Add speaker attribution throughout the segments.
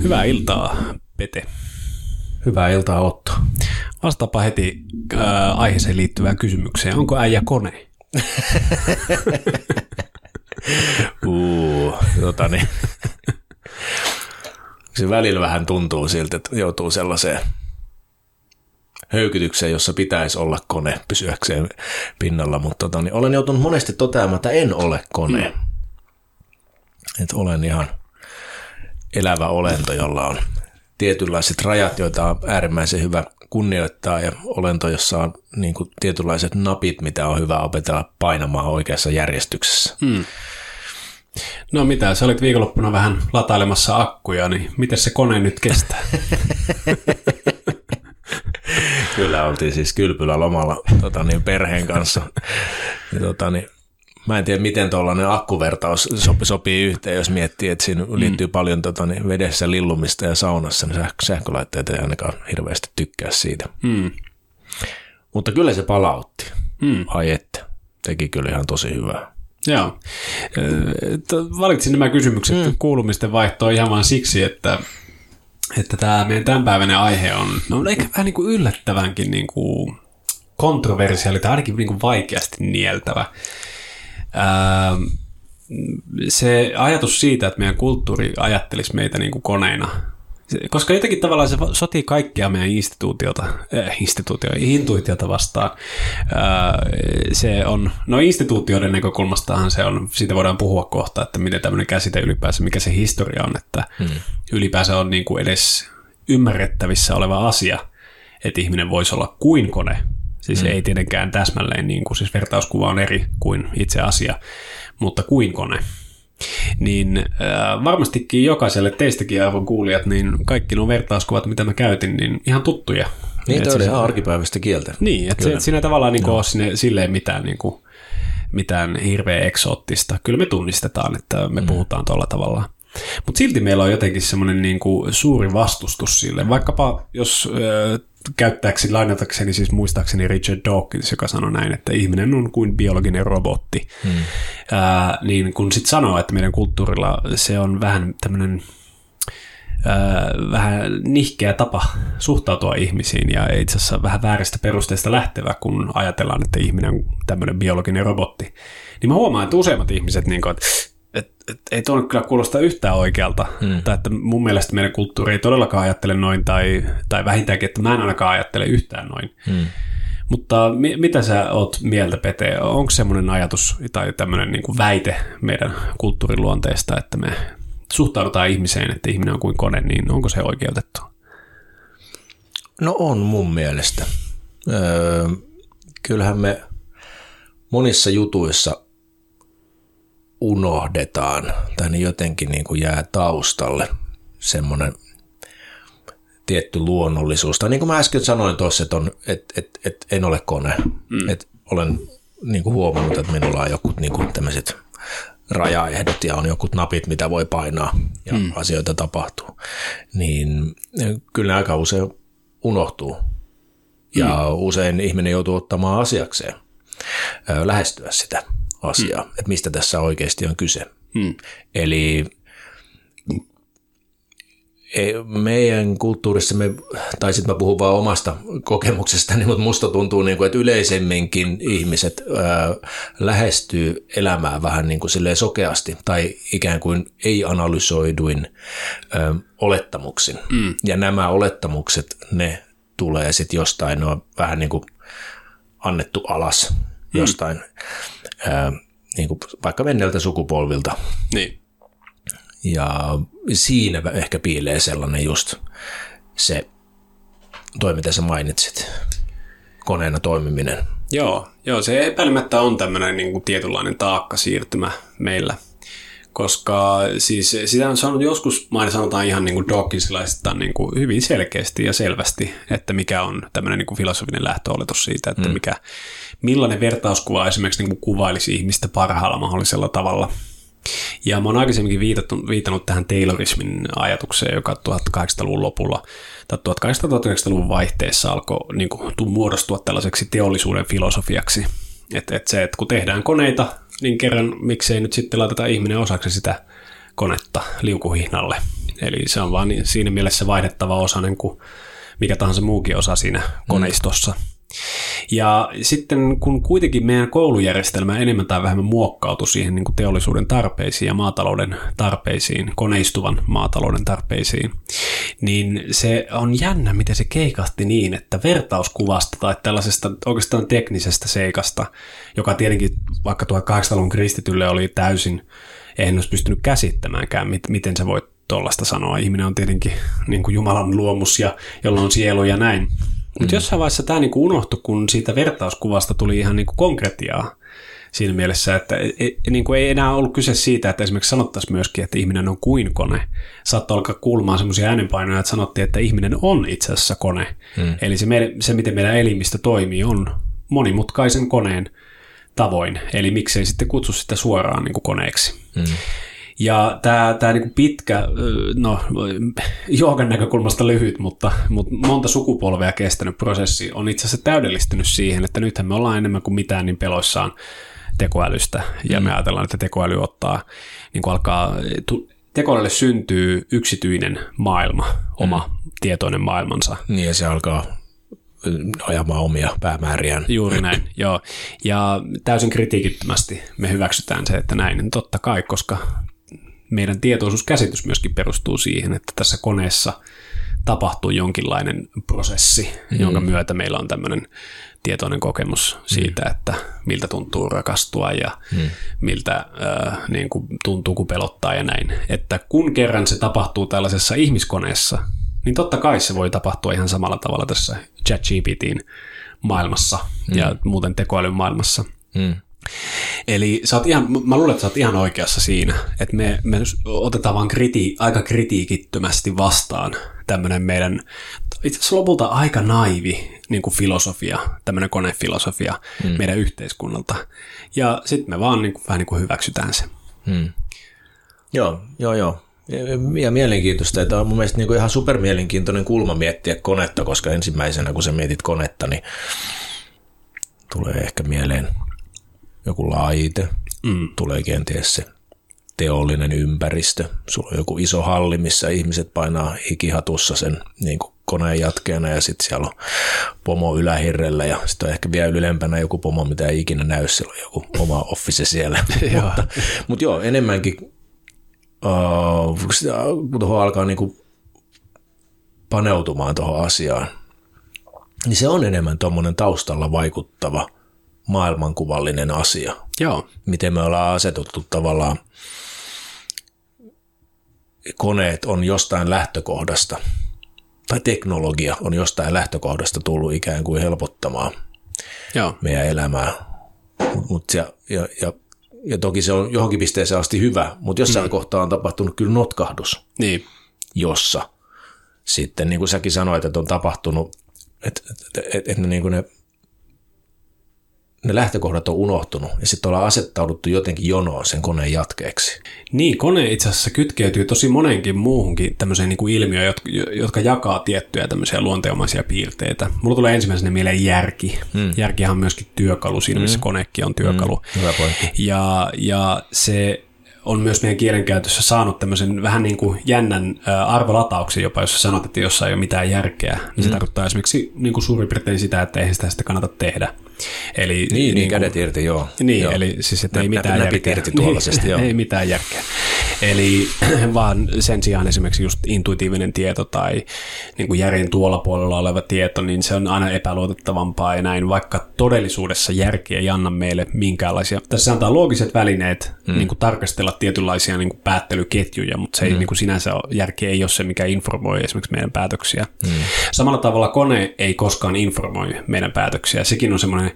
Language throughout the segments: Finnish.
Speaker 1: Hyvää iltaa, Pete.
Speaker 2: Hyvää iltaa, Otto.
Speaker 1: Vastaapa heti äh, aiheeseen liittyvään kysymykseen. Onko äijä kone?
Speaker 2: uh, tota niin. Se välillä vähän tuntuu siltä, että joutuu sellaiseen höykytykseen, jossa pitäisi olla kone pysyäkseen pinnalla, mutta tota, niin olen joutunut monesti toteamaan, että en ole kone. Mm. Että olen ihan elävä olento, jolla on tietynlaiset rajat, joita on äärimmäisen hyvä kunnioittaa ja olento, jossa on niin kuin tietynlaiset napit, mitä on hyvä opetella painamaan oikeassa järjestyksessä. Hmm.
Speaker 1: No mitä, sä olit viikonloppuna vähän latailemassa akkuja, niin miten se kone nyt kestää?
Speaker 2: Kyllä oltiin siis kylpylä lomalla tota niin, perheen kanssa. Ja, tota niin, Mä en tiedä, miten tuollainen akkuvertaus sopii, sopii yhteen, jos miettii, että siinä liittyy mm. paljon tota, niin vedessä lillumista ja saunassa, niin sähkölaitteet ei ainakaan hirveästi tykkää siitä. Mm. Mutta kyllä se palautti. Mm. Ai että, teki kyllä ihan tosi hyvää.
Speaker 1: Joo. Valitsin nämä kysymykset mm. kuulumisten vaihtoon ihan vain siksi, että, että tämä meidän tämänpäiväinen aihe on, no ehkä vähän niin kuin yllättävänkin niin kuin kontroversiaali tai ainakin niin kuin vaikeasti nieltävä. Ähm, se ajatus siitä, että meidän kulttuuri ajattelisi meitä niin kuin koneina, koska jotenkin tavallaan se sotii kaikkea meidän instituutiota, äh, instituutio, intuitiota vastaan. Äh, se on, no instituutioiden näkökulmastahan se on, siitä voidaan puhua kohta, että miten tämmöinen käsite ylipäänsä, mikä se historia on, että hmm. ylipäänsä on niin kuin edes ymmärrettävissä oleva asia, että ihminen voisi olla kuin kone, Siis mm. ei tietenkään täsmälleen, niin kuin, siis vertauskuva on eri kuin itse asia, mutta kuin kone. Niin äh, varmastikin jokaiselle teistäkin arvon kuulijat, niin kaikki nuo vertauskuvat, mitä mä käytin, niin ihan tuttuja.
Speaker 2: Niin, tämä on ihan arkipäiväistä kieltä.
Speaker 1: Niin, että se, siinä tavallaan niin kuin, ole sinne, silleen mitään, niin kuin, mitään hirveä eksoottista. Kyllä me tunnistetaan, että me mm. puhutaan tuolla tavalla. Mutta silti meillä on jotenkin semmoinen niin kuin suuri vastustus sille. Vaikkapa jos käyttääkseni, lainatakseni siis muistaakseni Richard Dawkins, joka sanoi näin, että ihminen on kuin biologinen robotti. Hmm. Ää, niin kun sitten sanoo, että meidän kulttuurilla se on vähän tämmöinen vähän nihkeä tapa suhtautua ihmisiin ja itse asiassa vähän vääristä perusteista lähtevä, kun ajatellaan, että ihminen on tämmöinen biologinen robotti. Niin mä huomaan, että useimmat ihmiset, niin kuin, että et, et, ei tuo kyllä kuulosta yhtään oikealta. Hmm. Tai että mun mielestä meidän kulttuuri ei todellakaan ajattele noin, tai, tai vähintäänkin, että mä en ainakaan ajattele yhtään noin. Hmm. Mutta mi- mitä sä oot mieltä, Pete? Onko semmoinen ajatus tai tämmöinen niin kuin väite meidän kulttuurin luonteesta, että me suhtaudutaan ihmiseen, että ihminen on kuin kone, niin onko se oikeutettu?
Speaker 2: No on mun mielestä. Öö, kyllähän me monissa jutuissa unohdetaan tai niin jotenkin niin kuin jää taustalle semmoinen tietty luonnollisuus. Tai niin kuin mä äsken sanoin tuossa, että, on, että, että, että en ole kone. Mm. Että olen niin kuin huomannut, että minulla on joku niin kuin tämmöiset rajaehdot ja on jokut napit, mitä voi painaa ja mm. asioita tapahtuu. Niin kyllä ne aika usein unohtuu. Ja mm. usein ihminen joutuu ottamaan asiakseen lähestyä sitä asiaa, mm. että mistä tässä oikeasti on kyse. Mm. Eli meidän kulttuurissa, me, tai sitten mä puhun vaan omasta kokemuksestani, mutta musta tuntuu, niin kuin, että yleisemminkin ihmiset ää, lähestyy elämää vähän niin kuin sokeasti tai ikään kuin ei-analysoiduin ää, olettamuksin. Mm. Ja nämä olettamukset, ne tulee sitten jostain, ne on vähän niin kuin annettu alas mm. Ää, niin kuin vaikka menneiltä sukupolvilta.
Speaker 1: Niin.
Speaker 2: Ja siinä ehkä piilee sellainen just se toi, mitä sä mainitsit, koneena toimiminen.
Speaker 1: Joo, joo se epäilemättä on tämmöinen niin kuin tietynlainen taakka siirtymä meillä, koska siis sitä on sanonut joskus, main sanotaan ihan niin kuin Dawkinsilaisista niin kuin hyvin selkeästi ja selvästi, että mikä on tämmöinen niin kuin filosofinen lähtöoletus siitä, että mm. mikä, millainen vertauskuva esimerkiksi niin kuin kuvailisi ihmistä parhaalla mahdollisella tavalla – ja mä oon aikaisemminkin viitattu, viitannut tähän Taylorismin ajatukseen, joka 1800-luvun lopulla tai 1800-1900-luvun vaihteessa alkoi niin kuin, muodostua tällaiseksi teollisuuden filosofiaksi. Että et se, että kun tehdään koneita, niin kerran miksei nyt sitten laiteta ihminen osaksi sitä konetta liukuhihnalle. Eli se on vaan siinä mielessä vaihdettava osa niin kuin mikä tahansa muukin osa siinä koneistossa. Mm. Ja sitten kun kuitenkin meidän koulujärjestelmä enemmän tai vähemmän muokkautui siihen niin kuin teollisuuden tarpeisiin ja maatalouden tarpeisiin, koneistuvan maatalouden tarpeisiin, niin se on jännä, miten se keikasti niin, että vertauskuvasta tai tällaisesta oikeastaan teknisestä seikasta, joka tietenkin vaikka 1800-luvun kristitylle oli täysin, en olisi pystynyt käsittämäänkään, miten se voi tuollaista sanoa. Ihminen on tietenkin niin kuin Jumalan luomus, ja, jolla on sielu ja näin. Mutta mm. jossain vaiheessa tämä niinku unohtui, kun siitä vertauskuvasta tuli ihan niinku konkretiaa siinä mielessä, että e, e, niinku ei enää ollut kyse siitä, että esimerkiksi sanottaisiin myöskin, että ihminen on kuin kone. Saattoi alkaa kuulumaan semmoisia äänenpainoja, että sanottiin, että ihminen on itse asiassa kone. Mm. Eli se, se, miten meidän elimistö toimii, on monimutkaisen koneen tavoin. Eli miksei sitten kutsu sitä suoraan niin kuin koneeksi. Mm. Ja tämä, tämä niin pitkä, no joogan näkökulmasta lyhyt, mutta, mutta monta sukupolvea kestänyt prosessi on itse asiassa täydellistynyt siihen, että nythän me ollaan enemmän kuin mitään niin peloissaan tekoälystä. Ja mm. me ajatellaan, että tekoäly ottaa, niin kuin alkaa, tekoälylle syntyy yksityinen maailma, oma mm. tietoinen maailmansa.
Speaker 2: Niin ja se alkaa ajamaan omia päämääriään.
Speaker 1: Juuri näin, joo. Ja täysin kritiikittömästi me hyväksytään se, että näin, totta kai, koska meidän tietoisuuskäsitys myöskin perustuu siihen, että tässä koneessa tapahtuu jonkinlainen prosessi, mm. jonka myötä meillä on tämmöinen tietoinen kokemus siitä, mm. että miltä tuntuu rakastua ja mm. miltä äh, niin kuin tuntuu, kun pelottaa ja näin. Että kun kerran se tapahtuu tällaisessa ihmiskoneessa, niin totta kai se voi tapahtua ihan samalla tavalla tässä ChatGPTin maailmassa mm. ja muuten tekoälyn maailmassa. Mm. Eli sä oot ihan, mä luulen, että sä oot ihan oikeassa siinä, että me, me otetaan vaan kriti, aika kritiikittömästi vastaan tämmöinen meidän, itse asiassa lopulta aika naivi niin kuin filosofia, tämmöinen konefilosofia mm. meidän yhteiskunnalta. Ja sitten me vaan niin kuin, vähän niin kuin hyväksytään se. Mm.
Speaker 2: Joo, joo, joo. Ja mielenkiintoista, että on mun mielestä niin kuin ihan supermielenkiintoinen kulma miettiä konetta, koska ensimmäisenä kun sä mietit konetta, niin tulee ehkä mieleen joku laite, mm. tulee kenties se teollinen ympäristö. Sulla on joku iso halli, missä ihmiset painaa hikihatussa sen niin kuin koneen jatkeena ja sitten siellä on pomo ylähirrellä ja sitten on ehkä vielä ylempänä joku pomo, mitä ei ikinä näy, siellä on joku oma office siellä. mutta, mutta joo, enemmänkin uh, kun tuohon alkaa niin kuin paneutumaan tuohon asiaan, niin se on enemmän tuommoinen taustalla vaikuttava – maailmankuvallinen asia.
Speaker 1: Joo.
Speaker 2: Miten me ollaan asetuttu tavallaan, koneet on jostain lähtökohdasta, tai teknologia on jostain lähtökohdasta tullut ikään kuin helpottamaan Joo. meidän elämää. Mut ja, ja, ja, ja toki se on johonkin pisteeseen asti hyvä, mutta jossain mm. kohtaa on tapahtunut kyllä notkahdus,
Speaker 1: niin.
Speaker 2: jossa sitten, niin kuin säkin sanoit, että on tapahtunut, että, että, että, että niin kuin ne ne lähtökohdat on unohtunut ja sitten ollaan asettauduttu jotenkin jonoon sen koneen jatkeeksi.
Speaker 1: Niin, kone itse asiassa kytkeytyy tosi monenkin muuhunkin tämmöiseen niin kuin ilmiöön, jotka, jotka jakaa tiettyjä tämmöisiä luonteomaisia piirteitä. Mulla tulee ensimmäisenä mieleen järki. Hmm. Järkihan on myöskin työkalu, siinä missä hmm. konekin on työkalu.
Speaker 2: Hmm. Hyvä pointti.
Speaker 1: Ja, ja se on myös meidän kielenkäytössä saanut tämmöisen vähän niin kuin jännän arvolatauksen jopa, jos sanot, että jossain ei ole mitään järkeä, niin mm. se tarkoittaa esimerkiksi niin kuin suurin piirtein sitä, että eihän sitä sitten kannata tehdä.
Speaker 2: Eli, niin, niin, niin kädet irti, joo.
Speaker 1: Niin,
Speaker 2: joo.
Speaker 1: eli siis, että ei mitään näpit järkeä.
Speaker 2: irti tuollaisesti, joo.
Speaker 1: ei mitään järkeä. Eli vaan sen sijaan esimerkiksi just intuitiivinen tieto tai niin kuin järjen tuolla puolella oleva tieto, niin se on aina epäluotettavampaa ja näin, vaikka todellisuudessa järki ei anna meille minkäänlaisia. Tässä antaa loogiset välineet hmm. niin kuin tarkastella tietynlaisia niin kuin päättelyketjuja, mutta se ei hmm. niin kuin sinänsä ole, järki ei ole se, mikä informoi esimerkiksi meidän päätöksiä. Hmm. Samalla tavalla kone ei koskaan informoi meidän päätöksiä. Sekin on semmoinen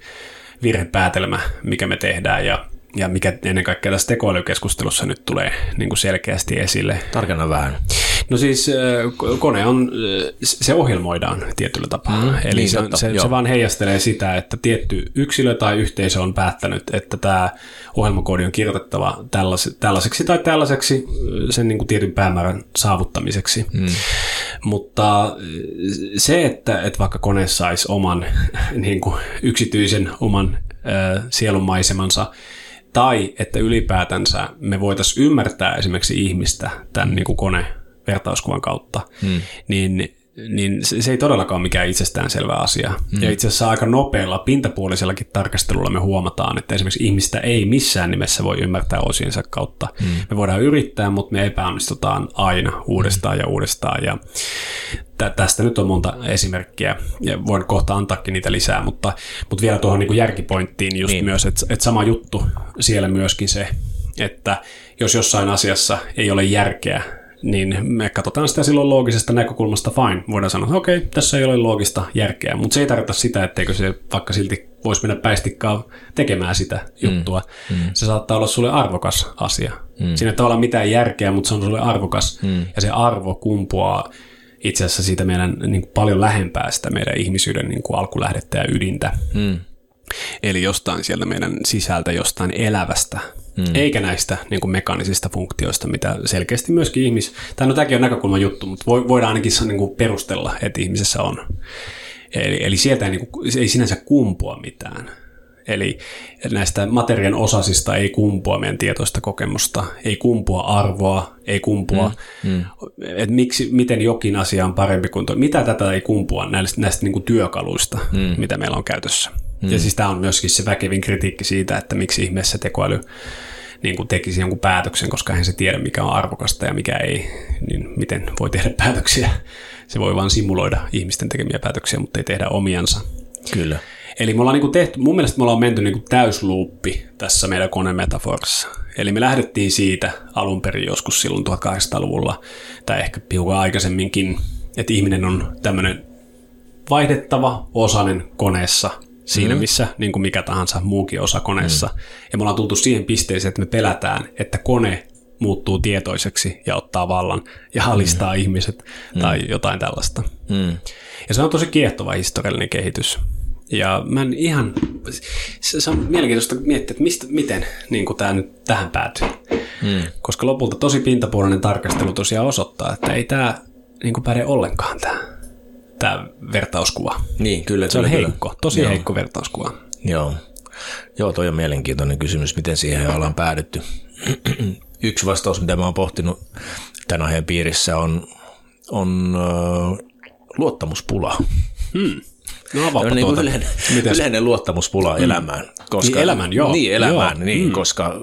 Speaker 1: virhepäätelmä, mikä me tehdään ja, ja mikä ennen kaikkea tässä tekoälykeskustelussa nyt tulee niin kuin selkeästi esille.
Speaker 2: Tarkenna vähän.
Speaker 1: No siis kone on, se ohjelmoidaan tietyllä tapaa. Mm, Eli niin, se, totta, se, se vaan heijastelee sitä, että tietty yksilö tai yhteisö on päättänyt, että tämä ohjelmakoodi on kirjoitettava tällaiseksi, tällaiseksi tai tällaiseksi sen niin kuin tietyn päämäärän saavuttamiseksi. Mm. Mutta se, että, että vaikka kone saisi oman niin kuin yksityisen oman äh, sielunmaisemansa, tai että ylipäätänsä me voitaisiin ymmärtää esimerkiksi ihmistä tämän niin kuin kone vertauskuvan kautta, mm. niin niin se, se ei todellakaan ole mikään itsestäänselvä asia. Mm. Ja itse asiassa aika nopealla pintapuolisellakin tarkastelulla me huomataan, että esimerkiksi ihmistä ei missään nimessä voi ymmärtää osiensa kautta. Mm. Me voidaan yrittää, mutta me epäonnistutaan aina uudestaan mm. ja uudestaan. Ja tä, tästä nyt on monta esimerkkiä, ja voin kohta antaakin niitä lisää, mutta, mutta vielä tuohon niin kuin järkipointtiin just niin. myös, että, että sama juttu siellä myöskin se, että jos jossain asiassa ei ole järkeä, niin me katsotaan sitä silloin loogisesta näkökulmasta fine. Voidaan sanoa, että okei, okay, tässä ei ole loogista järkeä, mutta se ei tarkoita sitä, etteikö se vaikka silti voisi mennä päistikkaan tekemään sitä juttua. Mm. Mm. Se saattaa olla sulle arvokas asia. Mm. Siinä ei ole mitään järkeä, mutta se on sulle arvokas. Mm. Ja se arvo kumpuaa itse asiassa siitä meidän niin kuin paljon lähempää sitä meidän ihmisyyden niin kuin alkulähdettä ja ydintä. Mm. Eli jostain sieltä meidän sisältä, jostain elävästä, mm. eikä näistä niin kuin mekaanisista funktioista, mitä selkeästi myöskin ihmis... Tai no tämäkin on näkökulman juttu, mutta voidaan ainakin niin kuin perustella, että ihmisessä on. Eli, eli sieltä ei, niin kuin, ei sinänsä kumpua mitään. Eli näistä materian osasista ei kumpua meidän tietoista kokemusta, ei kumpua arvoa, ei kumpua, mm, mm. että miksi, miten jokin asia on parempi kuin tuo. Mitä tätä ei kumpua näistä, näistä niin kuin työkaluista, mm. mitä meillä on käytössä. Mm. Ja siis tämä on myöskin se väkevin kritiikki siitä, että miksi ihmeessä tekoäly niin kuin tekisi jonkun päätöksen, koska hän se tiedä, mikä on arvokasta ja mikä ei, niin miten voi tehdä päätöksiä. Se voi vain simuloida ihmisten tekemiä päätöksiä, mutta ei tehdä omiansa.
Speaker 2: Kyllä.
Speaker 1: Eli me ollaan niin kuin tehty, mun mielestä me ollaan menty niin kuin täysluuppi tässä meidän konemetaforassa. Eli me lähdettiin siitä alun perin joskus silloin 1800-luvulla, tai ehkä piukan aikaisemminkin, että ihminen on tämmöinen vaihdettava osanen koneessa – siinä mm. missä niin kuin mikä tahansa muukin osa koneessa. Mm. Ja me ollaan tultu siihen pisteeseen, että me pelätään, että kone muuttuu tietoiseksi ja ottaa vallan ja alistaa mm. ihmiset mm. tai jotain tällaista. Mm. Ja se on tosi kiehtova historiallinen kehitys. Ja mä en ihan, se on mielenkiintoista miettiä, että mistä, miten niin kuin tämä nyt tähän päätyy. Mm. Koska lopulta tosi pintapuolinen tarkastelu tosiaan osoittaa, että ei tämä niin kuin päde ollenkaan tämä tämä vertauskuva.
Speaker 2: Niin, kyllä.
Speaker 1: Se on
Speaker 2: kyllä.
Speaker 1: heikko, tosi Joo. heikko vertauskuva.
Speaker 2: Joo. Joo, toi on mielenkiintoinen kysymys, miten siihen ollaan päädytty. Yksi vastaus, mitä mä oon pohtinut tämän aiheen piirissä, on, on uh, luottamuspula.
Speaker 1: Hmm. No, no
Speaker 2: niin yleinen, yleinen luottamuspula hmm. elämään.
Speaker 1: Koska, niin elämään, joo.
Speaker 2: Niin, elämään, joo. niin, hmm. koska,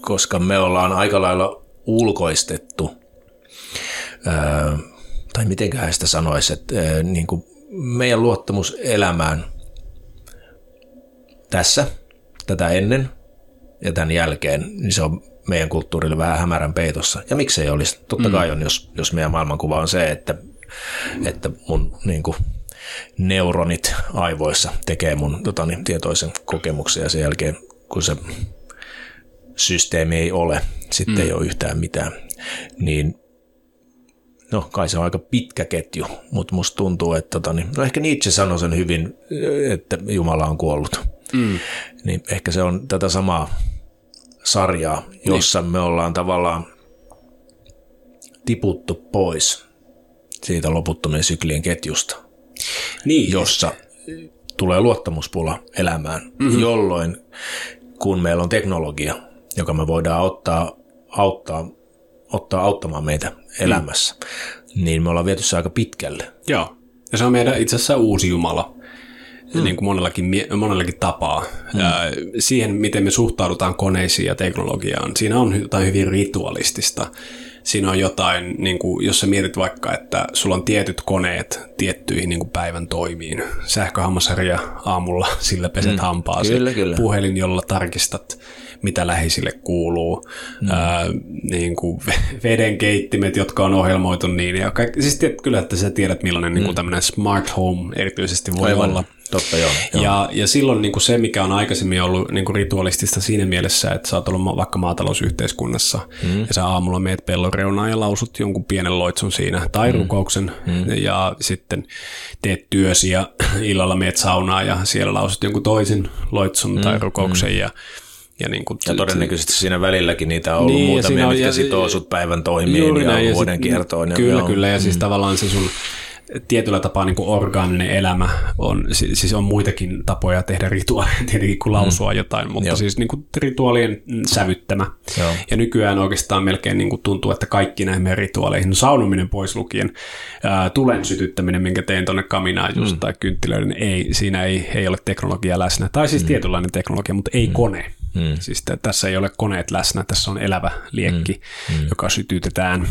Speaker 2: koska me ollaan aika lailla ulkoistettu tai mitenköhän sitä sanoisi, että niin kuin meidän luottamus elämään tässä, tätä ennen ja tämän jälkeen, niin se on meidän kulttuurille vähän hämärän peitossa. Ja miksei olisi? Totta kai on, jos, jos meidän maailmankuva on se, että, että mun niin kuin, neuronit aivoissa tekee mun tota, niin, tietoisen kokemuksen ja sen jälkeen, kun se systeemi ei ole, sitten mm. ei ole yhtään mitään, niin no kai se on aika pitkä ketju, mutta musta tuntuu, että tota, niin, no ehkä Nietzsche sanoi sen hyvin, että Jumala on kuollut. Mm. Niin ehkä se on tätä samaa sarjaa, jossa niin. me ollaan tavallaan tiputtu pois siitä loputtomien syklien ketjusta,
Speaker 1: niin.
Speaker 2: jossa tulee luottamuspula elämään, mm-hmm. jolloin kun meillä on teknologia, joka me voidaan ottaa, auttaa ottaa auttamaan meitä elämässä, mm. niin me ollaan viety se aika pitkälle.
Speaker 1: Joo, ja se on meidän itse asiassa uusi Jumala, mm. niin kuin monellakin, monellakin tapaa. Mm. Ja siihen, miten me suhtaudutaan koneisiin ja teknologiaan, siinä on jotain hyvin ritualistista. Siinä on jotain, niin kuin, jos sä mietit vaikka, että sulla on tietyt koneet tiettyihin niin kuin päivän toimiin. Sähköhammasarja aamulla, sillä peset mm. hampaasi. Kyllä, kyllä. Puhelin, jolla tarkistat mitä läheisille kuuluu, mm. ää, niin kuin vedenkeittimet, jotka on ohjelmoitu niin, ja kaikki, siis tiedät kyllä, että sä tiedät millainen mm. niin kuin tämmöinen smart home erityisesti voi Aivan. olla.
Speaker 2: Totta, joo,
Speaker 1: joo. Ja, ja silloin niin kuin se, mikä on aikaisemmin ollut niin kuin ritualistista siinä mielessä, että sä oot ollut vaikka maatalousyhteiskunnassa mm. ja sä aamulla meet pellon reunaan ja lausut jonkun pienen loitsun siinä tai mm. rukouksen mm. ja sitten teet työsi ja illalla meet saunaan ja siellä lausut jonkun toisen loitsun mm. tai rukouksen mm. ja
Speaker 2: ja, niin kuin, ja todennäköisesti siinä välilläkin niitä on ollut niin, muutamia, on, mitkä ja, sitoo sut päivän toimiin ja, ja vuoden kiertoon.
Speaker 1: Kyllä, joo. kyllä. Ja siis mm. tavallaan se sun tietyllä tapaa niin kuin orgaaninen elämä on, siis on muitakin tapoja tehdä rituaaleja tietenkin kuin lausua mm. jotain, mutta Joo. siis niin kuin rituaalien sävyttämä. Joo. Ja nykyään oikeastaan melkein niin kuin tuntuu, että kaikki näihin meidän rituaaleihin, no saunuminen pois lukien, ää, tulen sytyttäminen, minkä tein tuonne kaminaan just, mm. tai kynttilöiden, ei, siinä ei, ei ole teknologia läsnä. Tai siis mm. tietynlainen teknologia, mutta ei mm. kone. Mm. Siis t- tässä ei ole koneet läsnä, tässä on elävä liekki, mm. Mm. joka sytytetään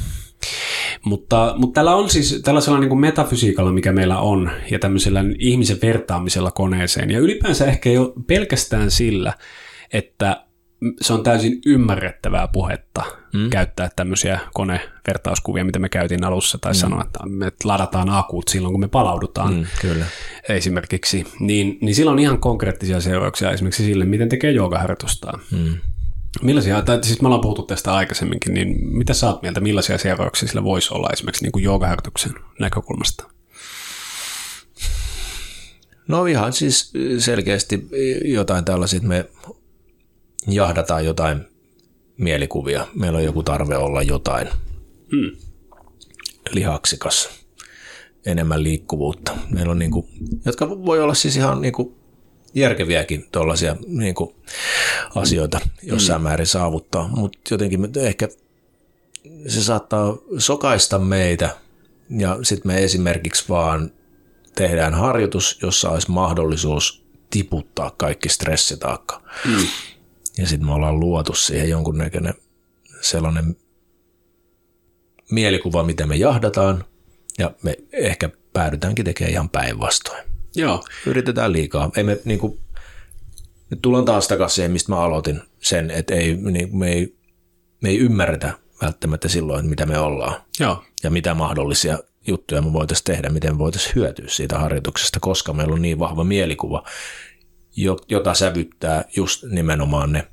Speaker 1: mutta, mutta tällä on siis tällaisella niin kuin metafysiikalla, mikä meillä on, ja tämmöisellä ihmisen vertaamisella koneeseen, ja ylipäänsä ehkä jo pelkästään sillä, että se on täysin ymmärrettävää puhetta mm. käyttää tämmöisiä konevertauskuvia, mitä me käytiin alussa, tai mm. sanoa, että me ladataan akut silloin, kun me palaudutaan mm, kyllä. esimerkiksi, niin, niin sillä on ihan konkreettisia seurauksia esimerkiksi sille, miten tekee joogaharjoitusta. Mm. Millaisia, tai siis me ollaan puhuttu tästä aikaisemminkin, niin mitä sä oot mieltä, millaisia seurauksia sillä voisi olla esimerkiksi niin kuin joogaharjoituksen näkökulmasta?
Speaker 2: No ihan siis selkeästi jotain tällaisia, että me jahdataan jotain mielikuvia. Meillä on joku tarve olla jotain hmm. lihaksikas, enemmän liikkuvuutta. Meillä on niin kuin, jotka voi olla siis ihan niin kuin järkeviäkin tuollaisia niin kuin, asioita jossain mm. määrin saavuttaa, mutta jotenkin ehkä se saattaa sokaista meitä ja sitten me esimerkiksi vaan tehdään harjoitus, jossa olisi mahdollisuus tiputtaa kaikki stressitaakka. Mm. Ja sitten me ollaan luotu siihen jonkunnäköinen sellainen mielikuva, miten me jahdataan, ja me ehkä päädytäänkin tekemään ihan päinvastoin.
Speaker 1: Joo.
Speaker 2: Yritetään liikaa. Ei me, niin kuin, nyt tullaan taas takaisin siihen, mistä mä aloitin sen, että ei, niin, me, ei, me ei ymmärretä välttämättä silloin, mitä me ollaan.
Speaker 1: Joo.
Speaker 2: Ja mitä mahdollisia juttuja me voitaisiin tehdä, miten me voitaisiin hyötyä siitä harjoituksesta, koska meillä on niin vahva mielikuva, jota sävyttää just nimenomaan ne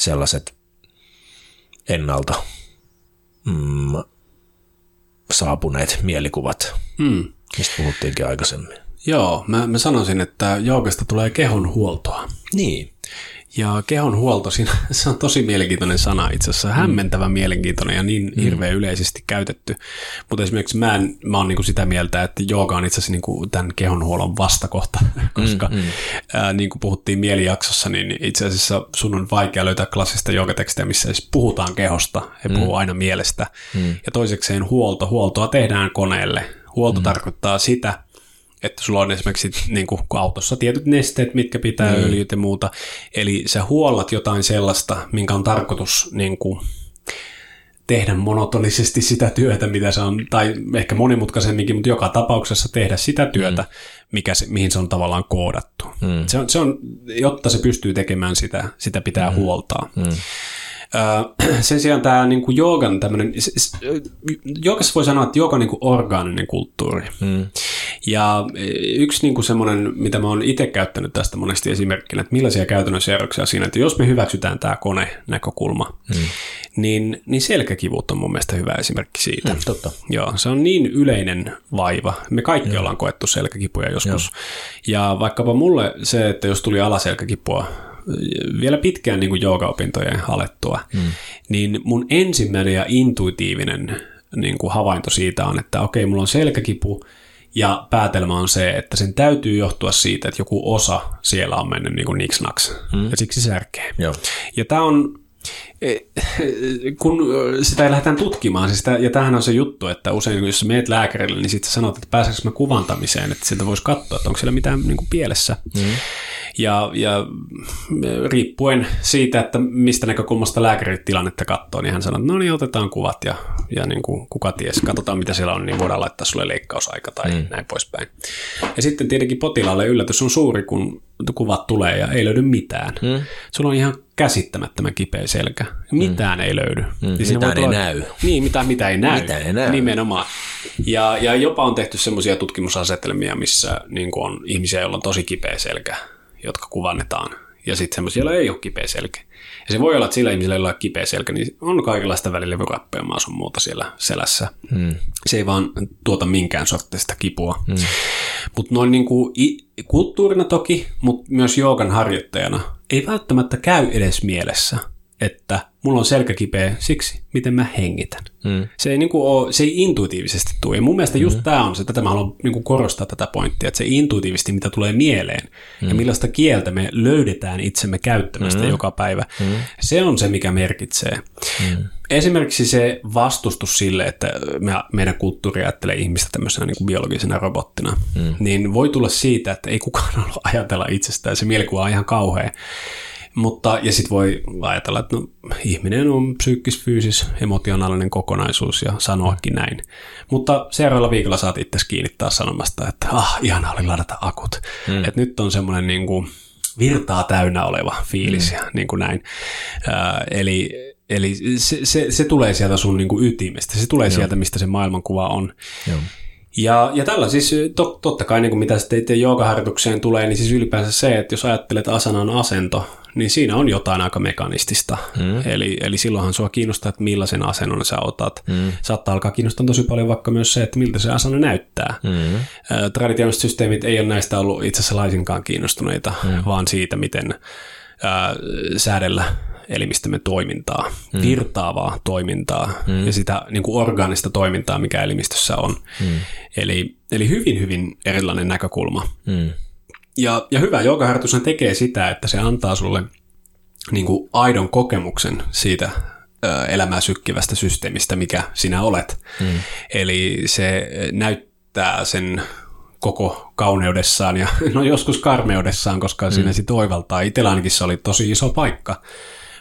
Speaker 2: sellaiset ennalta mm, saapuneet mielikuvat, mm. mistä puhuttiinkin aikaisemmin.
Speaker 1: Joo, mä, mä sanoisin, että joogasta tulee kehon huoltoa.
Speaker 2: Niin.
Speaker 1: Ja kehon huolto, siinä, se on tosi mielenkiintoinen sana itse asiassa, hämmentävän mielenkiintoinen ja niin mm. hirveän yleisesti käytetty. Mutta esimerkiksi mä, en, mä oon niinku sitä mieltä, että jooga on itse asiassa niinku tämän kehonhuollon vastakohta, koska mm, mm. Ää, niin kuin puhuttiin mielijaksossa, niin itse asiassa sun on vaikea löytää klassista joogatekstiä, missä siis puhutaan kehosta, he mm. puhuu aina mielestä. Mm. Ja toisekseen huolto, huoltoa tehdään koneelle. Huolto mm. tarkoittaa sitä, että sulla on esimerkiksi niin kuin autossa tietyt nesteet, mitkä pitää mm. öljyt ja muuta. Eli sä huollat jotain sellaista, minkä on tarkoitus niin kuin, tehdä monotonisesti sitä työtä, mitä se on, tai ehkä monimutkaisemminkin, mutta joka tapauksessa tehdä sitä työtä, mm. mikä se, mihin se on tavallaan koodattu. Mm. Se, on, se on, jotta se pystyy tekemään sitä, sitä pitää mm. huoltaa. Mm. Sen sijaan tämä niin kuin joogan tämmöinen, joogassa voi sanoa, että jooga on niin kuin orgaaninen kulttuuri. Mm. Ja e, yksi niin kuin semmoinen, mitä mä oon itse käyttänyt tästä monesti esimerkkinä, että millaisia käytännön seurauksia siinä, että jos me hyväksytään tämä kone-näkökulma, mm. niin, niin selkäkivut on mun mielestä hyvä esimerkki siitä.
Speaker 2: Mm, totta.
Speaker 1: Joo, se on niin yleinen vaiva. Me kaikki Joo. ollaan koettu selkäkipuja joskus. Joo. Ja vaikkapa mulle se, että jos tuli alaselkäkipua vielä pitkään niin kuin joogaopintojen alettua, mm. niin mun ensimmäinen ja intuitiivinen niin kuin havainto siitä on, että okei, mulla on selkäkipu, ja päätelmä on se, että sen täytyy johtua siitä, että joku osa siellä on mennyt niin kuin niksnaks, mm. ja siksi se särkee.
Speaker 2: Joo.
Speaker 1: Ja tämä on, kun sitä lähdetään tutkimaan, siis sitä, ja tämähän on se juttu, että usein jos meet lääkärille, niin sitten sanot, että pääseekö mä kuvantamiseen, että sieltä voisi katsoa, että onko siellä mitään niin kuin pielessä. Mm. Ja, ja riippuen siitä, että mistä näkökulmasta lääkärit tilannetta katsoo, niin hän sanoo, että no niin, otetaan kuvat ja, ja niin kuin, kuka ties, katsotaan mitä siellä on, niin voidaan laittaa sulle leikkausaika tai mm. näin poispäin. Ja sitten tietenkin potilaalle yllätys on suuri, kun kuvat tulee ja ei löydy mitään. Mm. Sulla on ihan käsittämättömän kipeä selkä. Mitään mm. ei löydy.
Speaker 2: Mm. Niin mitään ei tulla... näy.
Speaker 1: Niin, mitä, mitä ei näy.
Speaker 2: Mitään ei näy.
Speaker 1: Nimenomaan. Ja, ja jopa on tehty semmoisia tutkimusasetelmia, missä niin on ihmisiä, joilla on tosi kipeä selkä jotka kuvannetaan. Ja sitten semmoisia, joilla ei ole kipeä selkä. Ja se voi olla, että sillä ihmisellä, jolla ole kipeä selkä, niin on kaikenlaista välilevyrappeamaa sun muuta siellä selässä. Hmm. Se ei vaan tuota minkään sortista kipua. Hmm. Mutta noin niin kuin kulttuurina toki, mutta myös joogan harjoittajana ei välttämättä käy edes mielessä, että mulla on selkä kipeä siksi, miten mä hengitän. Mm. Se, ei, niin kuin ole, se ei intuitiivisesti tule. Ja mun mielestä just mm. tämä on se, tätä mä haluan niin kuin korostaa tätä pointtia, että se intuitiivisesti, mitä tulee mieleen mm. ja millaista kieltä me löydetään itsemme käyttämästä mm. joka päivä, mm. se on se, mikä merkitsee. Mm. Esimerkiksi se vastustus sille, että me, meidän kulttuuri ajattelee ihmistä tämmöisenä niin kuin biologisena robottina, mm. niin voi tulla siitä, että ei kukaan halua ajatella itsestään. Se mielikuva on ihan kauhea. Mutta, ja sitten voi ajatella, että no, ihminen on psyykkis, fyysis, emotionaalinen kokonaisuus ja sanoakin näin. Mutta seuraavalla viikolla saat itse kiinnittää sanomasta, että ah, ihana oli ladata akut. Mm. Että nyt on semmoinen niin kuin virtaa täynnä oleva fiilis mm. ja niin kuin näin. Äh, eli eli se, se, se, tulee sieltä sun niin kuin ytimestä, se tulee Joo. sieltä, mistä se maailmankuva on. Joo. Ja, ja tällä siis to, totta kai, niin kuin mitä sitten joogaharjoitukseen tulee, niin siis ylipäänsä se, että jos ajattelet asanan asento, niin siinä on jotain aika mekanistista. Mm. Eli, eli silloinhan sua kiinnostaa, että millaisen asennon sä otat. Mm. Saattaa alkaa kiinnostaa tosi paljon vaikka myös se, että miltä se asana näyttää. Mm. Traditionaaliset systeemit ei ole näistä ollut itse asiassa laisinkaan kiinnostuneita, mm. vaan siitä, miten ää, säädellä elimistömme toimintaa, mm. virtaavaa toimintaa mm. ja sitä niin kuin orgaanista toimintaa, mikä elimistössä on. Mm. Eli, eli hyvin, hyvin erilainen näkökulma. Mm. Ja, ja hyvä joogaharjoitus tekee sitä, että se antaa sulle niin kuin aidon kokemuksen siitä ö, elämää sykkivästä systeemistä, mikä sinä olet. Mm. Eli se näyttää sen koko kauneudessaan ja no joskus karmeudessaan, koska mm. siinä sitten oivaltaa. Itsellä ainakin se oli tosi iso paikka.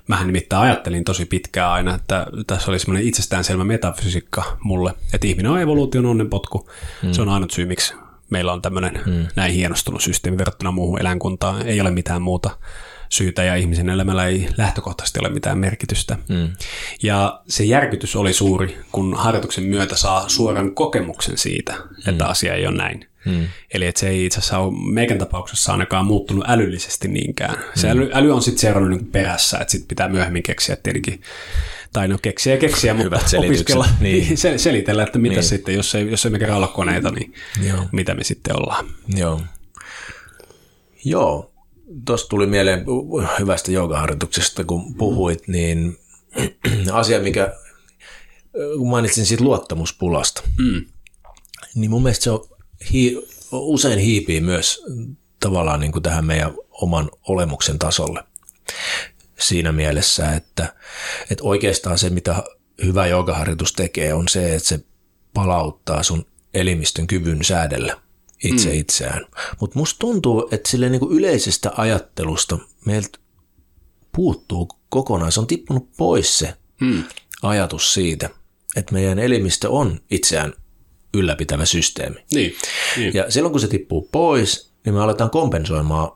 Speaker 1: Mähän nimittäin ajattelin tosi pitkään aina, että tässä oli semmoinen itsestäänselvä metafysiikka mulle, että ihminen on evoluution onnenpotku. Mm. Se on ainut syy, miksi meillä on tämmöinen mm. näin hienostunut systeemi verrattuna muuhun eläinkuntaan. Ei ole mitään muuta syytä ja ihmisen elämällä ei lähtökohtaisesti ole mitään merkitystä. Mm. Ja se järkytys oli suuri, kun harjoituksen myötä saa suoran kokemuksen siitä, mm. että asia ei ole näin. Mm. Eli että se ei itse asiassa ole meikän tapauksessa ainakaan muuttunut älyllisesti niinkään. Se mm. äly, äly on sitten seurannut niin perässä, että sitten pitää myöhemmin keksiä tietenkin tai no keksiä keksiä, mutta opiskella, niin. selitellä, että mitä niin. sitten, jos ei, jos ei me kerran olla koneita, niin Joo. mitä me sitten ollaan.
Speaker 2: Joo. Joo, tuosta tuli mieleen hyvästä joogaharjoituksesta, kun puhuit, niin asia, mikä, kun mainitsin siitä luottamuspulasta, mm. niin mun mielestä se on, hii, usein hiipii myös tavallaan niin kuin tähän meidän oman olemuksen tasolle siinä mielessä, että, että oikeastaan se, mitä hyvä joogaharjoitus tekee, on se, että se palauttaa sun elimistön kyvyn säädellä itse mm. itseään. Mutta musta tuntuu, että sille niinku yleisestä ajattelusta meiltä puuttuu kokonaan, se on tippunut pois se mm. ajatus siitä, että meidän elimistö on itseään ylläpitävä systeemi.
Speaker 1: Niin,
Speaker 2: niin. Ja silloin kun se tippuu pois, niin me aletaan kompensoimaan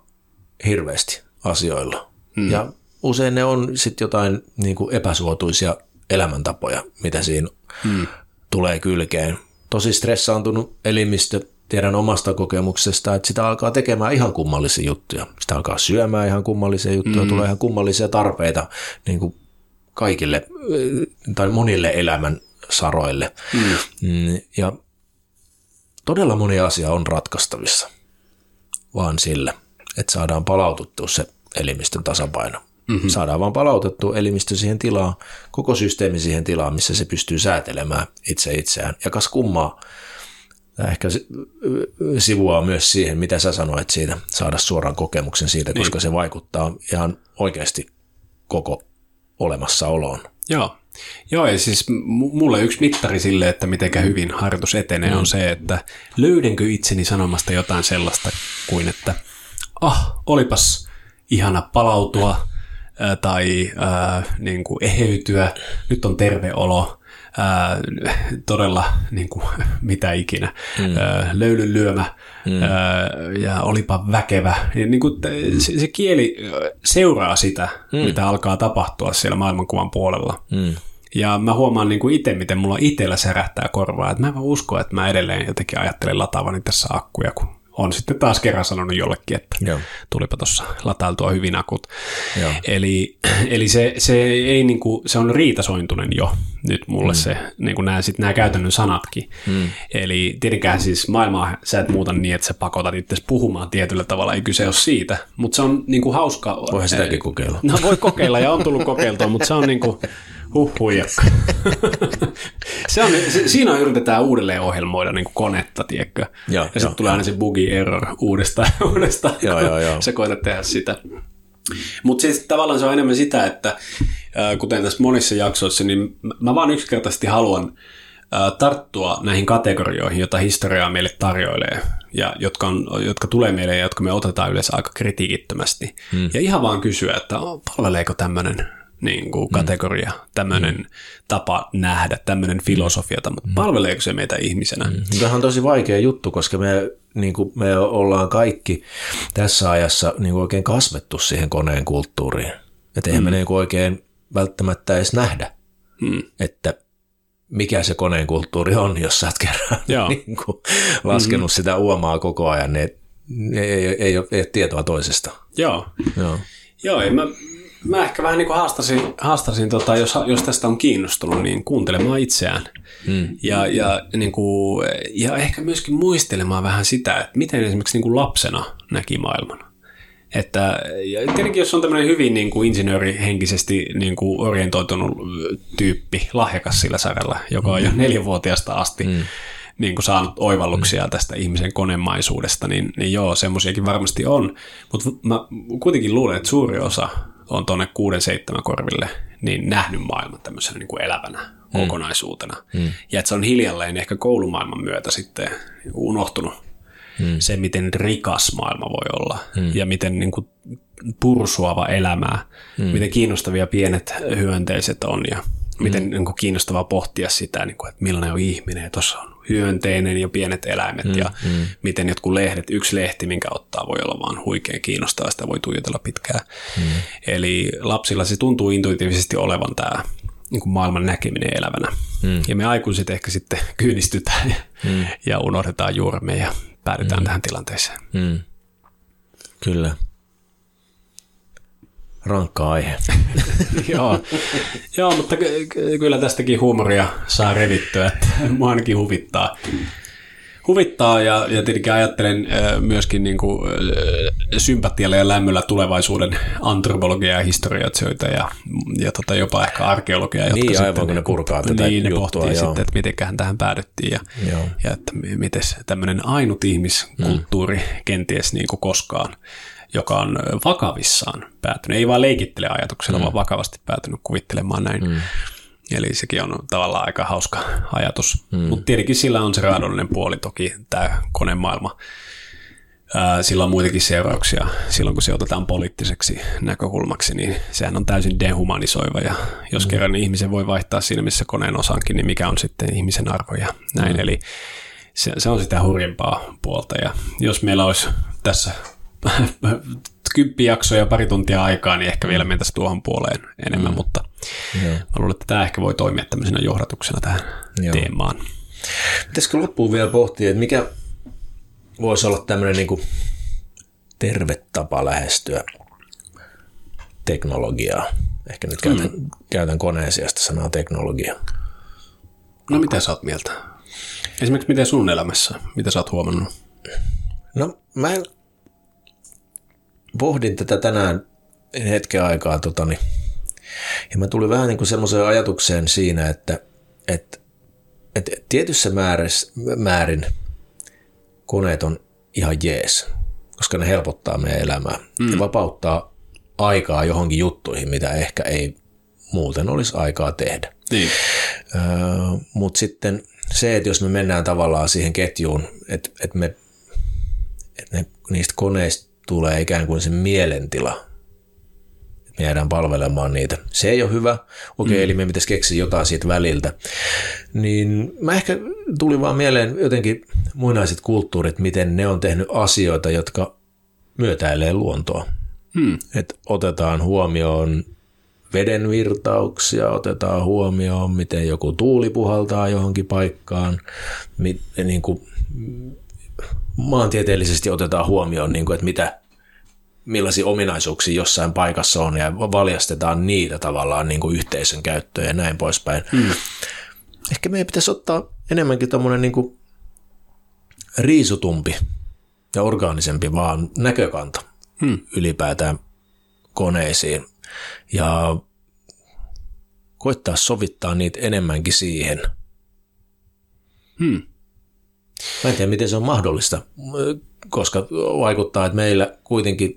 Speaker 2: hirveästi asioilla. Mm. Ja usein ne on sitten jotain niin kuin epäsuotuisia elämäntapoja, mitä siinä mm. tulee kylkeen. Tosi stressaantunut elimistö, tiedän omasta kokemuksesta, että sitä alkaa tekemään ihan kummallisia juttuja. Sitä alkaa syömään ihan kummallisia juttuja, mm. tulee ihan kummallisia tarpeita niin kuin kaikille tai monille elämän saroille. Mm. mm. Ja todella moni asia on ratkaistavissa vaan sillä, että saadaan palaututtua se elimistön tasapaino. Mm-hmm. Saadaan vaan palautettua elimistö siihen tilaan, koko systeemi siihen tilaan, missä se pystyy säätelemään itse itseään. Ja kas kummaa, Tämä ehkä sivuaa myös siihen, mitä sä sanoit siitä, saada suoran kokemuksen siitä, koska niin. se vaikuttaa ihan oikeasti koko olemassaoloon.
Speaker 1: Joo. Joo, ja siis mulle yksi mittari sille, että miten hyvin harjoitus etenee, mm. on se, että löydenkö itseni sanomasta jotain sellaista kuin, että ah, olipas ihana palautua tai äh, niin kuin eheytyä, nyt on terve olo, ää, todella niin kuin, mitä ikinä, mm. ää, löylyn lyömä mm. ää, ja olipa väkevä. Ja, niin kuin, se, se kieli seuraa sitä, mm. mitä alkaa tapahtua siellä maailmankuvan puolella. Mm. Ja mä huomaan niin kuin itse, miten mulla itsellä särähtää korvaa, että mä en vaan usko, että mä edelleen jotenkin ajattelen lataavani tässä akkuja, kun on sitten taas kerran sanonut jollekin, että
Speaker 2: Joo.
Speaker 1: tulipa tuossa latailtua hyvin akut.
Speaker 2: Joo.
Speaker 1: Eli, eli se, se, ei niinku, se on riitasointunen jo nyt mulle mm. se, niin kuin nämä, sit nämä käytännön sanatkin. Mm. Eli tietenkään siis maailmaa sä et muuta niin, että sä pakotat itse puhumaan tietyllä tavalla, ei kyse ole siitä, mutta se on niinku hauska.
Speaker 2: Voihan sitäkin kokeilla.
Speaker 1: No voi kokeilla ja on tullut kokeiltua, mutta se on niinku, huh huijakka. se on, se, siinä yritetään uudelleen ohjelmoida niin kuin konetta, tiedätkö?
Speaker 2: Joo,
Speaker 1: ja sitten tulee aina se buggy error uudestaan, uudestaan
Speaker 2: Joo, joo, joo.
Speaker 1: sä koetat tehdä sitä. Mutta siis tavallaan se on enemmän sitä, että kuten tässä monissa jaksoissa, niin mä- vaan yksinkertaisesti haluan tarttua näihin kategorioihin, joita historiaa meille tarjoilee, ja jotka, on, jotka tulee meille ja jotka me otetaan yleensä aika kritiikittömästi. Hmm. Ja ihan vaan kysyä, että palveleeko tämmöinen niin kuin kategoria, tämmöinen hmm. tapa nähdä, tämmöinen filosofiata, mutta palveleeko se meitä ihmisenä? Hmm.
Speaker 2: Tämä on tosi vaikea juttu, koska me, niin kuin me ollaan kaikki tässä ajassa niin kuin oikein kasvettu siihen koneen kulttuuriin. Että eihän mm. me niin kuin oikein välttämättä edes nähdä,
Speaker 1: Hmm.
Speaker 2: että mikä se koneen kulttuuri on, jos sä oot kerran
Speaker 1: Joo.
Speaker 2: niin kuin laskenut sitä uomaa koko ajan, niin ei, ei, ei, ei ole tietoa toisesta.
Speaker 1: Joo.
Speaker 2: Joo.
Speaker 1: Joo, mä, mä ehkä vähän niin kuin haastasin, haastasin tota, jos, jos tästä on kiinnostunut, niin kuuntelemaan itseään. Hmm. Ja, ja, niin kuin, ja ehkä myöskin muistelemaan vähän sitä, että miten esimerkiksi niin kuin lapsena näki maailman. Että ja tietenkin jos on tämmöinen hyvin niin kuin insinöörihenkisesti niin kuin orientoitunut tyyppi, lahjakas sillä saralla, joka on jo neljänvuotiaasta asti mm. niin kuin saanut oivalluksia mm. tästä ihmisen konemaisuudesta, niin, niin joo, semmoisiakin varmasti on. Mutta mä kuitenkin luulen, että suuri osa on tuonne kuuden seitsemän korville niin nähnyt maailman tämmöisenä niin kuin elävänä mm. kokonaisuutena. Mm. Ja että se on hiljalleen ehkä koulumaailman myötä sitten unohtunut mm. se, miten rikas maailma voi olla mm. ja miten niin kuin pursuava elämää, mm. miten kiinnostavia pienet hyönteiset on ja miten mm. niin kuin kiinnostavaa pohtia sitä, niin kuin, että millainen on ihminen ja tuossa on hyönteinen ja pienet eläimet mm. ja mm. miten jotkut lehdet, yksi lehti, minkä ottaa, voi olla vaan huikean kiinnostavaa, sitä voi tuijotella pitkään. Mm. Eli lapsilla se tuntuu intuitiivisesti olevan tämä niin kuin maailman näkeminen elävänä. Mm. Ja me aikuiset ehkä sitten kyynistytään ja, mm. ja unohdetaan juuremme ja päädytään mm. tähän tilanteeseen.
Speaker 2: Mm. Kyllä. Rankka aihe.
Speaker 1: Joo. Joo, mutta ky- ky- kyllä tästäkin huumoria saa revittyä, että mua ainakin huvittaa. Huvittaa ja, ja tietenkin ajattelen myöskin niin kuin, sympatialla ja lämmöllä tulevaisuuden antropologia ja historioitsijoita ja, ja tota, jopa ehkä arkeologia. Jotka
Speaker 2: Niin,
Speaker 1: sitten,
Speaker 2: aivan kun ne purkaa tätä
Speaker 1: niin, ne
Speaker 2: juttua,
Speaker 1: pohtii
Speaker 2: joo.
Speaker 1: sitten, että mitenköhän tähän päädyttiin ja,
Speaker 2: Joo.
Speaker 1: ja että miten tämmöinen ainut ihmiskulttuuri mm. kenties niin kuin koskaan joka on vakavissaan päätynyt, ei vaan leikittele ajatuksella, mm. vaan vakavasti päätynyt kuvittelemaan näin. Mm. Eli sekin on tavallaan aika hauska ajatus. Mm. Mutta tietenkin sillä on se raadollinen puoli toki, tämä konemaailma. Sillä on muitakin seurauksia. Silloin kun se otetaan poliittiseksi näkökulmaksi, niin sehän on täysin dehumanisoiva. Ja jos mm. kerran ihmisen voi vaihtaa siinä, missä koneen osankin, niin mikä on sitten ihmisen arvo ja näin. Mm. Eli se, se on sitä hurjempaa puolta. Ja jos meillä olisi tässä kymppi jaksoa ja pari tuntia aikaa, niin ehkä vielä mentäisiin tuohon puoleen enemmän, mm. mutta
Speaker 2: Joo.
Speaker 1: mä luulen, että tämä ehkä voi toimia tämmöisenä johdatuksena tähän
Speaker 2: Joo.
Speaker 1: teemaan.
Speaker 2: Pitäisikö loppuun vielä pohtia, että mikä voisi olla tämmöinen niin kuin terve tapa lähestyä teknologiaa. Ehkä nyt käytän, mm. käytän koneen sijasta sanaa teknologia.
Speaker 1: No mitä sä oot mieltä? Esimerkiksi miten sun elämässä, mitä sä oot huomannut?
Speaker 2: No mä pohdin tätä tänään hetken aikaa totani, ja mä tulin vähän niin kuin semmoiseen ajatukseen siinä, että, että, että tietyssä määräs, määrin koneet on ihan jees, koska ne helpottaa meidän elämää mm. ja vapauttaa aikaa johonkin juttuihin, mitä ehkä ei muuten olisi aikaa tehdä.
Speaker 1: Niin.
Speaker 2: Öö, Mutta sitten se, että jos me mennään tavallaan siihen ketjuun, että, että, me, että ne, niistä koneista tulee ikään kuin se mielentila, me jäädään palvelemaan niitä. Se ei ole hyvä. Okei, mm. eli me pitäisi keksiä jotain siitä väliltä. Niin mä ehkä tuli vaan mieleen jotenkin muinaiset kulttuurit, miten ne on tehnyt asioita, jotka myötäilee luontoa.
Speaker 1: Hmm.
Speaker 2: Että otetaan huomioon veden virtauksia, otetaan huomioon, miten joku tuuli puhaltaa johonkin paikkaan, mit, niin kuin, maantieteellisesti otetaan huomioon, niin kuin, että mitä, millaisia ominaisuuksia jossain paikassa on ja valjastetaan niitä tavallaan niin kuin yhteisön käyttöön ja näin poispäin. Hmm. Ehkä meidän pitäisi ottaa enemmänkin tuommoinen niin riisutumpi ja orgaanisempi vaan näkökanta hmm. ylipäätään koneisiin ja koittaa sovittaa niitä enemmänkin siihen. Hmm. Mä en tiedä, miten se on mahdollista, koska vaikuttaa, että meillä kuitenkin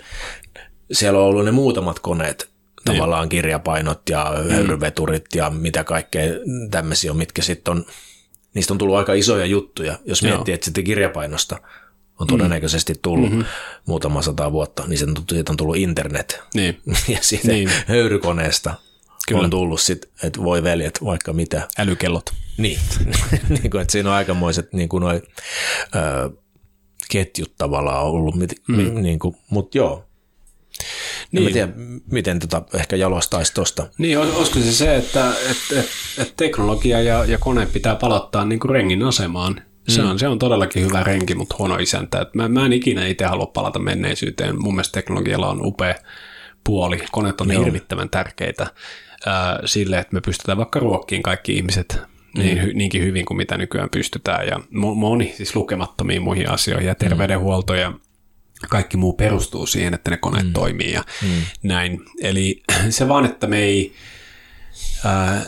Speaker 2: siellä on ollut ne muutamat koneet, niin. tavallaan kirjapainot ja hmm. höyryveturit ja mitä kaikkea tämmöisiä on, mitkä sitten on, niistä on tullut aika isoja juttuja. Jos Joo. miettii, että sitten kirjapainosta on todennäköisesti tullut mm-hmm. muutama sata vuotta, niin siitä on tullut internet.
Speaker 1: Niin.
Speaker 2: ja siitä niin. höyrykoneesta Kyllä. on tullut sitten, että voi veljet, vaikka mitä.
Speaker 1: Älykellot.
Speaker 2: Niin, niin kuin, että siinä on aikamoiset niin kuin noi, ö, ketjut tavallaan ollut, mit, mm. niin kuin, mutta joo. Niin. En tiedä, miten tota ehkä jalostaisi tuosta.
Speaker 1: Niin, olisiko se se, että et, et, et teknologia ja, ja kone pitää palauttaa niin kuin rengin asemaan. Se, mm. on, se on todellakin hyvä renki, mutta huono isäntä. Et mä, mä en ikinä itse halua palata menneisyyteen. Mun mielestä teknologialla on upea puoli. Koneet on Joo. hirvittävän tärkeitä ää, sille, että me pystytään vaikka ruokkiin kaikki ihmiset niin, mm. niinkin hyvin kuin mitä nykyään pystytään. Ja moni siis lukemattomiin muihin asioihin ja terveydenhuolto ja kaikki muu perustuu siihen, että ne koneet mm. toimii ja mm. näin. Eli se vaan, että me ei... Ää,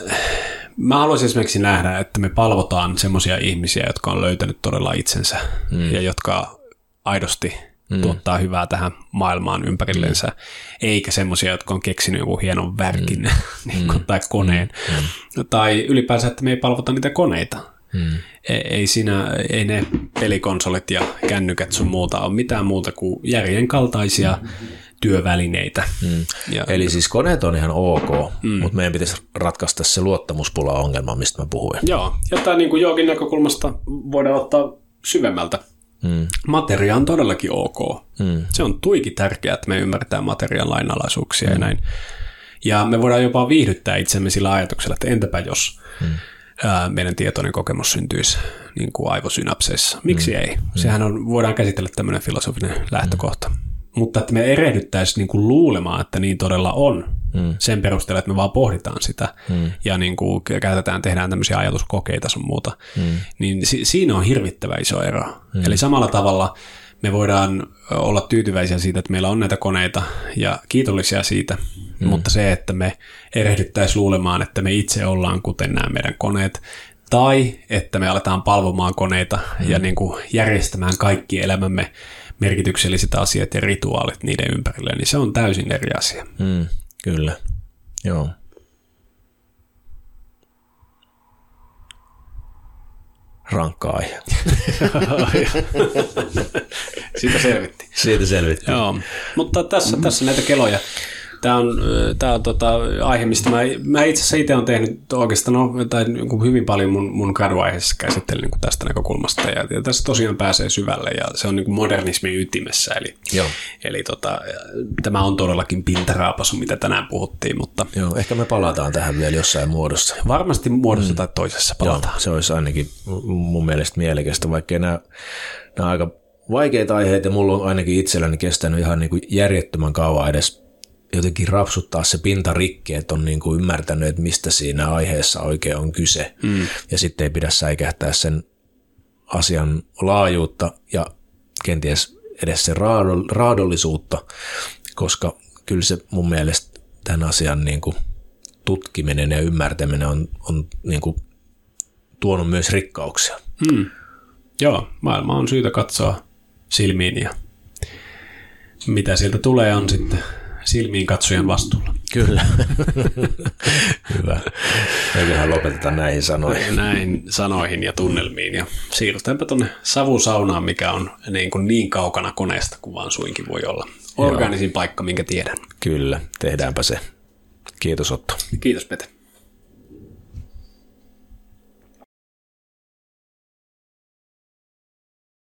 Speaker 1: mä haluaisin esimerkiksi nähdä, että me palvotaan semmoisia ihmisiä, jotka on löytänyt todella itsensä mm. ja jotka aidosti mm. tuottaa hyvää tähän maailmaan ympärillensä, mm. eikä semmoisia, jotka on keksinyt joku hienon värkin mm. niin kuin, mm. tai koneen. Mm. mm. Tai ylipäänsä, että me ei palvota niitä koneita. Mm. Ei, siinä, ei ne pelikonsolit ja kännykät sun muuta ole mitään muuta kuin järjen kaltaisia mm. työvälineitä. Mm.
Speaker 2: Ja, Eli siis koneet on ihan ok, mm. mutta meidän pitäisi ratkaista se luottamuspula-ongelma, mistä mä puhuin.
Speaker 1: Joo, ja tämä niin jokin näkökulmasta voidaan ottaa syvemmältä Mm. Materia on todellakin ok. Mm. Se on tuiki tärkeää, että me ymmärretään materiaan lainalaisuuksia mm. ja näin. Ja me voidaan jopa viihdyttää itsemme sillä ajatuksella, että entäpä jos mm. ää, meidän tietoinen kokemus syntyisi niin kuin aivosynapseissa. Miksi mm. ei? Mm. Sehän on, voidaan käsitellä tämmöinen filosofinen lähtökohta. Mm. Mutta että me erehdyttäisiin niin kuin luulemaan, että niin todella on, mm. sen perusteella, että me vaan pohditaan sitä mm. ja niin kuin käytetään, tehdään tämmöisiä ajatuskokeita sun muuta, mm. niin si- siinä on hirvittävä iso ero. Mm. Eli samalla tavalla me voidaan olla tyytyväisiä siitä, että meillä on näitä koneita ja kiitollisia siitä, mm. mutta se, että me erehdyttäisiin luulemaan, että me itse ollaan kuten nämä meidän koneet, tai että me aletaan palvomaan koneita mm. ja niin kuin järjestämään kaikki elämämme merkitykselliset asiat ja rituaalit niiden ympärille, niin se on täysin eri asia.
Speaker 2: Mm. Kyllä, joo. Rankka aihe.
Speaker 1: Siitä selvitti.
Speaker 2: Siitä selvitti.
Speaker 1: Joo, mutta tässä, tässä näitä keloja Tämä on, tämä on tota, aihe, mistä mä, mä itse asiassa itse olen tehnyt oikeastaan no, tai niin hyvin paljon mun, mun graduaiheessa käsittelin niin tästä näkökulmasta. Ja, ja tässä tosiaan pääsee syvälle ja se on niin kuin modernismin ytimessä. Eli,
Speaker 2: Joo.
Speaker 1: eli tota, tämä on todellakin pintaraapasu, mitä tänään puhuttiin. Mutta...
Speaker 2: Joo, ehkä me palataan tähän vielä jossain muodossa.
Speaker 1: Varmasti muodossa mm. tai toisessa palataan.
Speaker 2: Joo, se olisi ainakin mun mielestä mielekästä, vaikka nämä, nämä aika vaikeita aiheita ja mulla on ainakin itselläni kestänyt ihan niin kuin järjettömän kauan edes jotenkin rapsuttaa se pinta rikki, että on niin kuin ymmärtänyt, että mistä siinä aiheessa oikein on kyse. Mm. Ja sitten ei pidä säikähtää sen asian laajuutta ja kenties edes sen raadollisuutta, koska kyllä se mun mielestä tämän asian niin kuin tutkiminen ja ymmärtäminen on, on niin kuin tuonut myös rikkauksia.
Speaker 1: Mm. Joo, maailma on syytä katsoa silmiin ja mitä sieltä tulee on sitten silmiin katsojan vastuulla.
Speaker 2: Kyllä. Hyvä. Eiköhän lopeteta näihin sanoihin.
Speaker 1: Näihin sanoihin ja tunnelmiin. Ja siirrytäänpä tuonne savusaunaan, mikä on niin, kuin niin kaukana koneesta kuin vaan suinkin voi olla. Organisin Joo. paikka, minkä tiedän.
Speaker 2: Kyllä, tehdäänpä se. Kiitos Otto.
Speaker 1: Kiitos Pete.